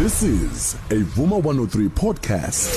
This is a Vuma 103 podcast.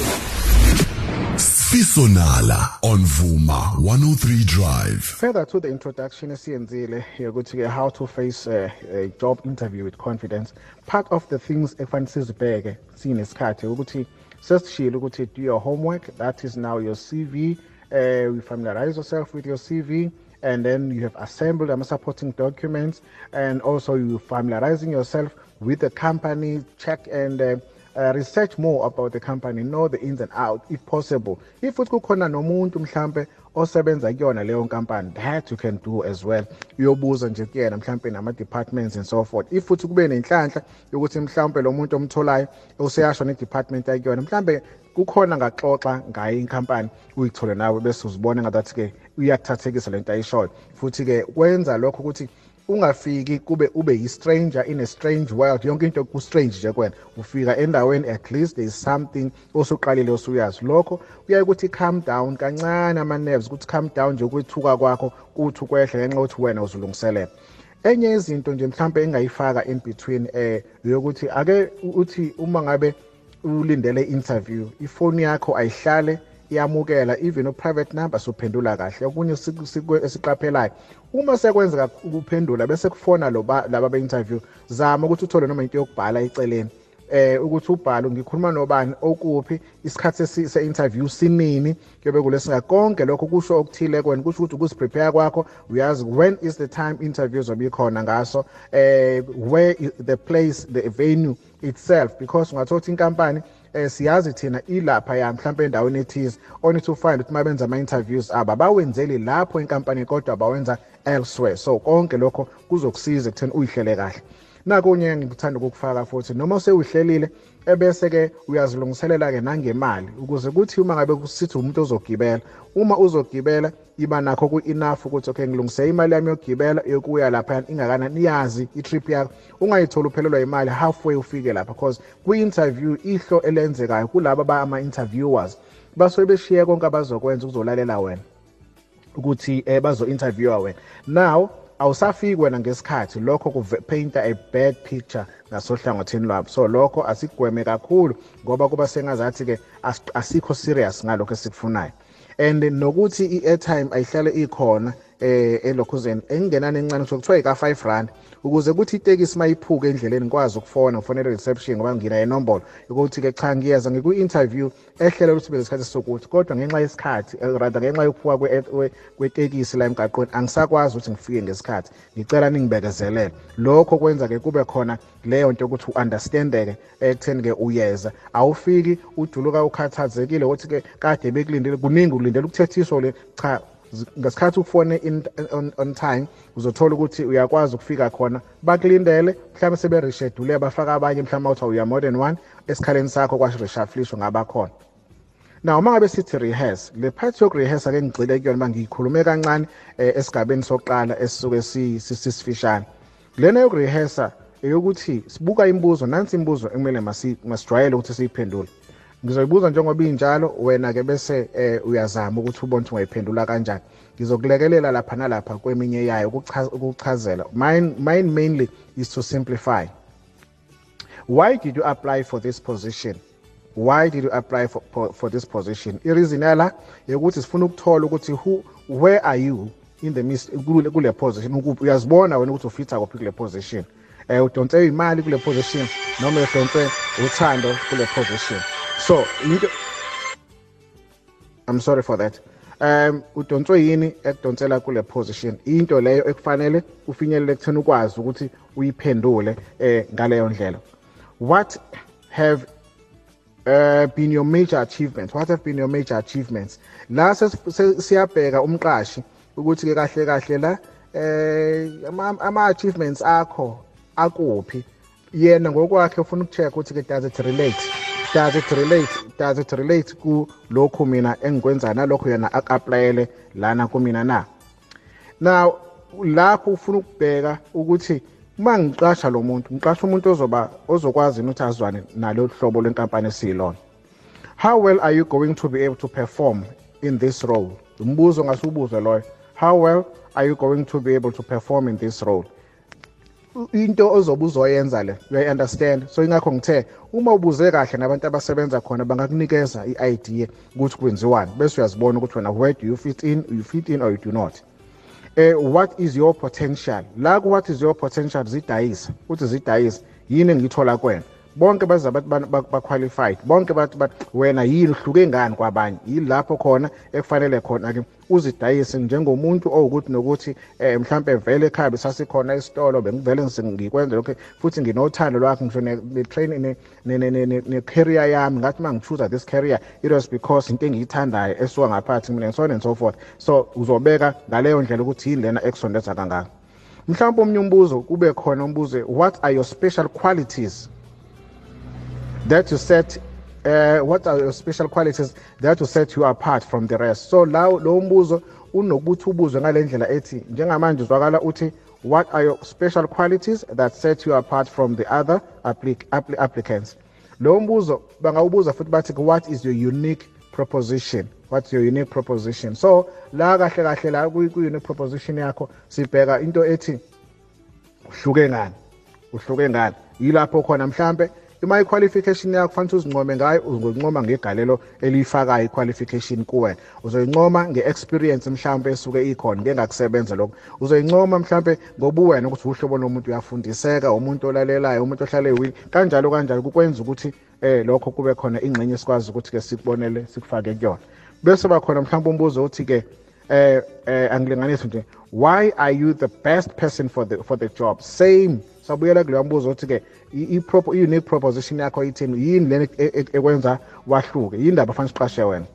Sfisonala on Vuma 103 Drive. Further to the introduction esiyenzile yokuthi how to face a, a job interview with confidence. Part of the things ekufanele sizibheke sinesikhathi ukuthi sesishilo ukuthi do your homework that is now your CV uh, you familiarize yourself with your CV and then you have assembled some supporting documents and also you familiarizing yourself with the company check and uh, uh, research more about the company know the ins and out if possible. If futhi kukhona nomuntu mhlambe osebenza kuyona leyo nkampani that you can do as well. Uyobuza nje kuyena mhlambe nama-departments and so forth. If futhi kube nenhlanhla yokuthi mhlambe lo muntu omtholayo useyasho ne-department akuyona mhlambe kukhona ngaxoxa ngayo inkampani uyithole nawe bese uzibona ngathi-ke uyakuthathekisa lento ayishoyo. Futhi-ke kwenza lokho ukuthi ungafiki kube ube yi-stranger in a strange world. Yonke into ku-strange nje kwena ufika endaweni at least there is something osuqalile osuyazi. Lokho kuyaye ukuthi calm down kancane ama-nerves ukuthi calm down nje ukwethuka kwakho kuthi ukwehle ngenxa yokuthi wena uzulungiselela enye izinto nje mhlawumbe engayifaka in between eh yokuthi ake uthi uma ngabe ulindele interview ifoni yakho ayihlale iyamukela even u-private number suphendula kahle. Okunye esiqaphelayo uma sekwenzeka ukuphendula bese kufona laba be-interview zama ukuthi uthole noma into yokubhala eceleni. Eh ukuthi ubhalo ngikhuluma nobani okuphi isikhathi se-interview sinini kuyobe kulesinga konke lokho kusho okuthile kwena kusho ukuthi ukuziprepare kwakho uyazi when is the time interview zobe ikhona ngaso eh where is the place the venue itself because ungathola inkampani eh siyazi thina ilapha ya mhlawumbe endaweni ethize only to find ukuthi mabenza ama-interviews abo abawenzeli lapho enkampani kodwa bawenza elsewhere. So konke lokho kuzokusiza ekutheni uyihlele kahle. Nakunye ngikuthanda ukukufaka futhi noma sewuhlelile ebese-ke uyazilungiselela-ke nangemali ukuze kuthi uma ngabe kusithi umuntu ozogibela uma uzogibela iba nakho ku-enough ukuthi okay ngilungise imali yami yokugibela yokuya lapha ingakanani iyazi i-trip yakho. Ungayitholi uphelelwa imali halfway ufike lapha because kwi-interview ihlo elenzekayo kulaba ba-ama-interviewers basuke beshiye konke abazokwenza ukuzolalela wena ukuthi um bazo-interviewa wena. Now awusafiki wena ngesikhathi. Lokho kupainta a bad picture ngasohlangothini lwabo. So lokho asigweme kakhulu ngoba kuba sengazathi-ke asikho serious ngalokho esikufunayo. And nokuthi i-airtime ayihlale ikhona eh elokhuzeni engenani encane kuthiwa ika-5 rand. Ukuze kuthi itekisi mayiphuka endleleni ngikwazi ukufona ngifonele reception ngoba nginayo inombolo yokuthi-ke cha ngiyeza ngikwi-interview ehlelela ukuthi bezesikhathi sokuthi. Kodwa ngenxa yesikhathi eh, rather ngenxa yokuphuka kwetekisi la emgaqweni angisakwazi ukuthi ngifike ngesikhathi. Ngicela ningibekezelele. Lokho kwenza-ke kube khona leyo nto yokuthi u-understandeke ekutheni-ke uyeza. Awufiki ujuluka ukhathazekile ukuthi-ke kade bekulindele kuningi ulindele ukuthethiswa le cha ngesikhathi ufone on, on time uzothola ukuthi uyakwazi ukufika khona. Bakulindele mhlawumbe sebereshedule bafaka abanye mhlawumbe awuthi uya more than one esikhaleni sakho kwashireshaflisho ngabakhona now uma ngabe sithi rehearse le part yokurehearse ake ngigxile kuyona uma ngiyikhulume kancane eh, esigabeni sokuqala esisuke sisifishane. Lena yokurehearsa eyokuthi sibuka imibuzo nansi imibuzo ekumele masijwayele ukuthi siyiphendule. Ngizoyibuza njengoba injalo wena-ke bese eh, uyazama ukuthi ubone ukuthi ungayiphendula kanjani. Ngizokulekelela lapha nalapha kweminye yayo ukuchazela. Mine, mine mainly is to simplify. Why did you apply for this position? Why did you apply for, for, for this position? Ireason yala yokuthi sifuna ukuthola ukuthi who where are you in the midst kule position? Ukuphi uyazibona wena ukuthi ufitha kuphi kule position? Eh udonse imali kule position noma udonse uthando kule position. So into i'm sorry for that. Um udonswe yini ekudonsela kule position? Into leyo ekufanele ufinyelele ekutheni ukwazi ukuthi uyiphendule eh ngaleyo ndlela. What have uh, been your major achievements? What have been your major achievements? La siyabheka umqashi ukuthi ke kahle kahle la eh ama achievements akho akuphi? Yena ngokwakhe ufuna ukucheck ukuthi ke does it relate? Does it relate does it relate ku lokhu mina engikwenza nalokho yena akaplayele lana kumina na? Now lapho ufuna ukubheka ukuthi uma ngiqasha lo muntu ngiqasha umuntu ozoba ozokwazi ukuthi azwane nalo hlobo lwenkampani esiyilona? How well are you going to be able to perform in this role? Umbuzo ngasubuze loyo. How well are you going to be able to perform in this role? Into ozobe uzoyenza le you understand? So ingakho ngithe uma ubuze kahle nabantu abasebenza khona bangakunikeza i-idea ukuthi kwenziwani. Bese uyazibona ukuthi wena where do you fit in you fit in or you do not. Eh what is your potential? La ku what is your potential zidayisa uthi zidayisa yini engithola kwena? Bonke baza abantu ba-qualified. Bonke bathi bathi wena yini uhluke ngani kwabanye? Yilapho khona ekufanele khona-ke uzidayise njengomuntu owukuthi nokuthi um mhlawumpe vele ekhaya besasikhona esitolo bengivele ngikwenza lokho futhi nginothando lwakho ngisho ne-training ne-career yami. Ngathi uma ngi-choose this career it was because into engiyithandayo esuka ngaphathi mina and so on and so forth. So uzobeka ngaleyo ndlela ukuthi yini lena ekusondeza kangaka. Mhlawumbe omunye umbuzo kube khona umbuzo what are your special qualities? That you set uh, what are your special qualities that will set you apart from the rest? So la lo mbuzo unokuthi ubuzwe ngale ndlela ethi njengamanje uzwakala uthi what are your special qualities that set you apart from the other applic applicants? Lo mbuzo bangawubuza futhi bathi what is your unique proposition? What's your unique proposition? So la kahle kahle la ku-unique proposition yakho sibheka into ethi uhluke ngani? Uhluke ngani? Yilapho khona mhlambe ima i-qualification yakho kufanele uzincome ngayo uzoyincoma ngegalelo eliyifakayo i-qualification kuwena uzoyincoma nge-experience mhlawumbe esuke ikhona ngengakusebenza lokho. Uzoyincoma mhlawumbe ngobuwena ukuthi uhlobo lomuntu uyafundiseka umuntu olalelayo umuntu ohlale ewili kanjalo kanjalo. Kukwenza ukuthi eh lokho kube khona ingxenye sikwazi ukuthi-ke sikubonele sikufake kuyona. Bese bakhona mhlawumbe umbuzo uthi-ke eh eh angilinganisi nje why are you the best person for the for the job? Same. Sabuyela kuleyo mbuzo ukuthi-ke i-unique proposition yakho ithini yini lena e, e, ekwenza wahluke? Yini ndaba fanele siqashe wena?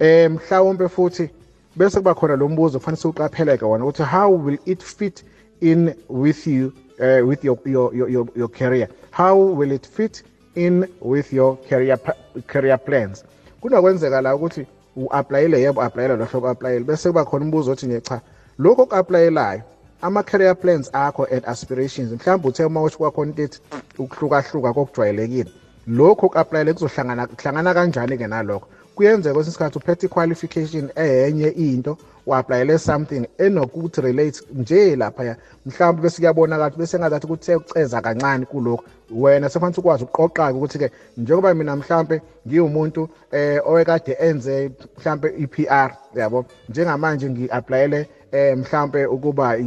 Um mhlawumpe futhi bese kuba khona lo mbuzo kufanele siwuqapheleke wona ukuthi how will it fit in with you uh, with your, your, your, your career? How will it fit in with your career, career plans? Kunokwenzeka la ukuthi u-aplayele yebo u-aplayela lohlobo u-aplayele bese kuba khona umbuzo othi nje cha lokho oku-aplayelayo ama-career plans akho and aspirations mhlawumbe uthe uma usho kwakhona into ethi ukuhlukahluka kokujwayelekile lokhu ku-aplayele kuzohlangana kuhlangana kanjani-ke nalokho? Kuyenzeka kwesinye isikhathi uphethe i-qualification enye into u-aplayele something enokuthi relate nje laphaya. Mhlawumbe bese kuyabonakala bese ngazathi kuthe uceza kancane kulokhu. Wena sekufanele ukwazi ukuqoqa-ke ukuthi-ke njengoba mina mhlawumbe ngiwumuntu eh owekade enze mhlawumbe i-PR yabo? Njengamanje ngi-aplayele eh mhlambe ukuba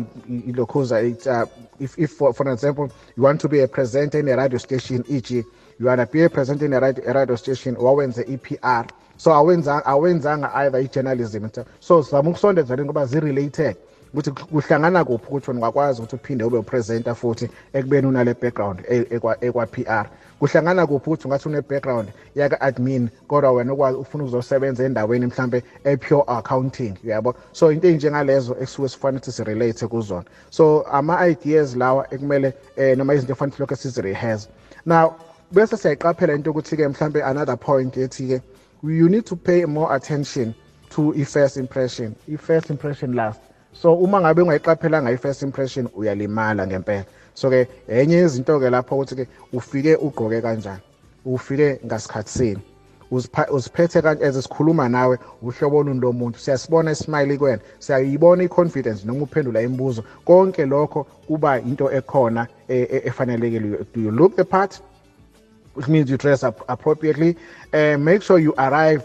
ilokhuza uh, if, if for, for example you want to be a presenter in a radio station e.g you want to be a presenter in a radio, a radio station wawenze i-PR so awenzanga awenzanga either i-journalism. So zama ukusondeza le ngoba zi-related. Ukuthi kuhlangana kuphi ukuthi ungakwazi ukuthi uphinde ube upresenter futhi ekubeni unale background ekwa-PR kuhlangana kuphi ukuthi ungathi une-background yaka-admin kodwa wena ukwazi ufuna ukuzosebenza endaweni mhlambe e-pure accounting yabo so into ey'njengalezo ekusuke sifanele ukuthi si-relate kuzona. So ama-ideas lawa ekumele um noma izinto efanele lokho sizi-rehearse now bese siyayiqaphela into yokuthi-ke mhlambe another point ethi-ke you need to pay more attention to i-first impression. I-first impression last. So uma ngabe ungayiqaphelanga i-first impression uyalimala ngempela. So-ke enye yezinto-ke lapho ukuthi-ke ufike ugqoke kanjani ufike ngasikhathi sini. Uziphethe kanje as sikhuluma nawe uhlobo luni lomuntu. Siyasibona ismile kwena siyayibona i-confidence noma uphendula imibuzo. Konke lokho kuba into ekhona e, e, efanelekile do you look the part which means you dress up appropriately. Uh, make sure you arrive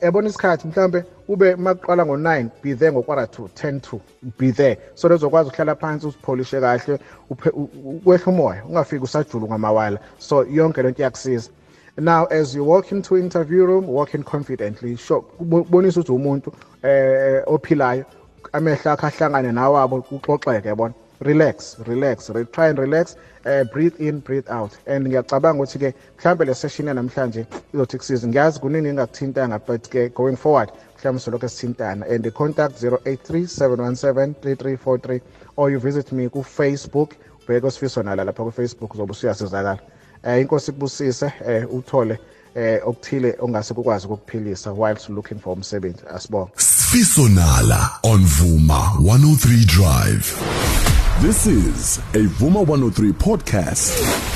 yabona isikhathi mhlambe ube makuqala ngo-9 be there ngokwara to 10 to be there. So lezokwazi ukuhlala phansi uzipholishe kahle kwehla umoya ungafiki usajula ngamawala so yonke lento iyakusiza. Now as you walk into interview room walking confidently. Sure bonisa ukuthi umuntu eh ophilayo amehlo akhe ahlangane nawabo uxoxeke yabona relax relax try and relax uh, breathe in breathe out. And ngiyacabanga ukuthi-ke mhlawumbe le session yanamhlanje izothi kusiza ngiyazi kuningi engakuthintanga but-ke going forward mhlawumbe solokhu sithintana and contact 083 717 3343 or you visit me kufacebook ubheke osifiso lapha kufacebook uzobe usuyasizakala um inkosi kubusise um uthole eh okuthile ongase kukwazi ukukuphilisa whilst looking for umsebenzi. Asibonge. Sifiso on Vuma 103 Drive. This is a Vuma 103 podcast.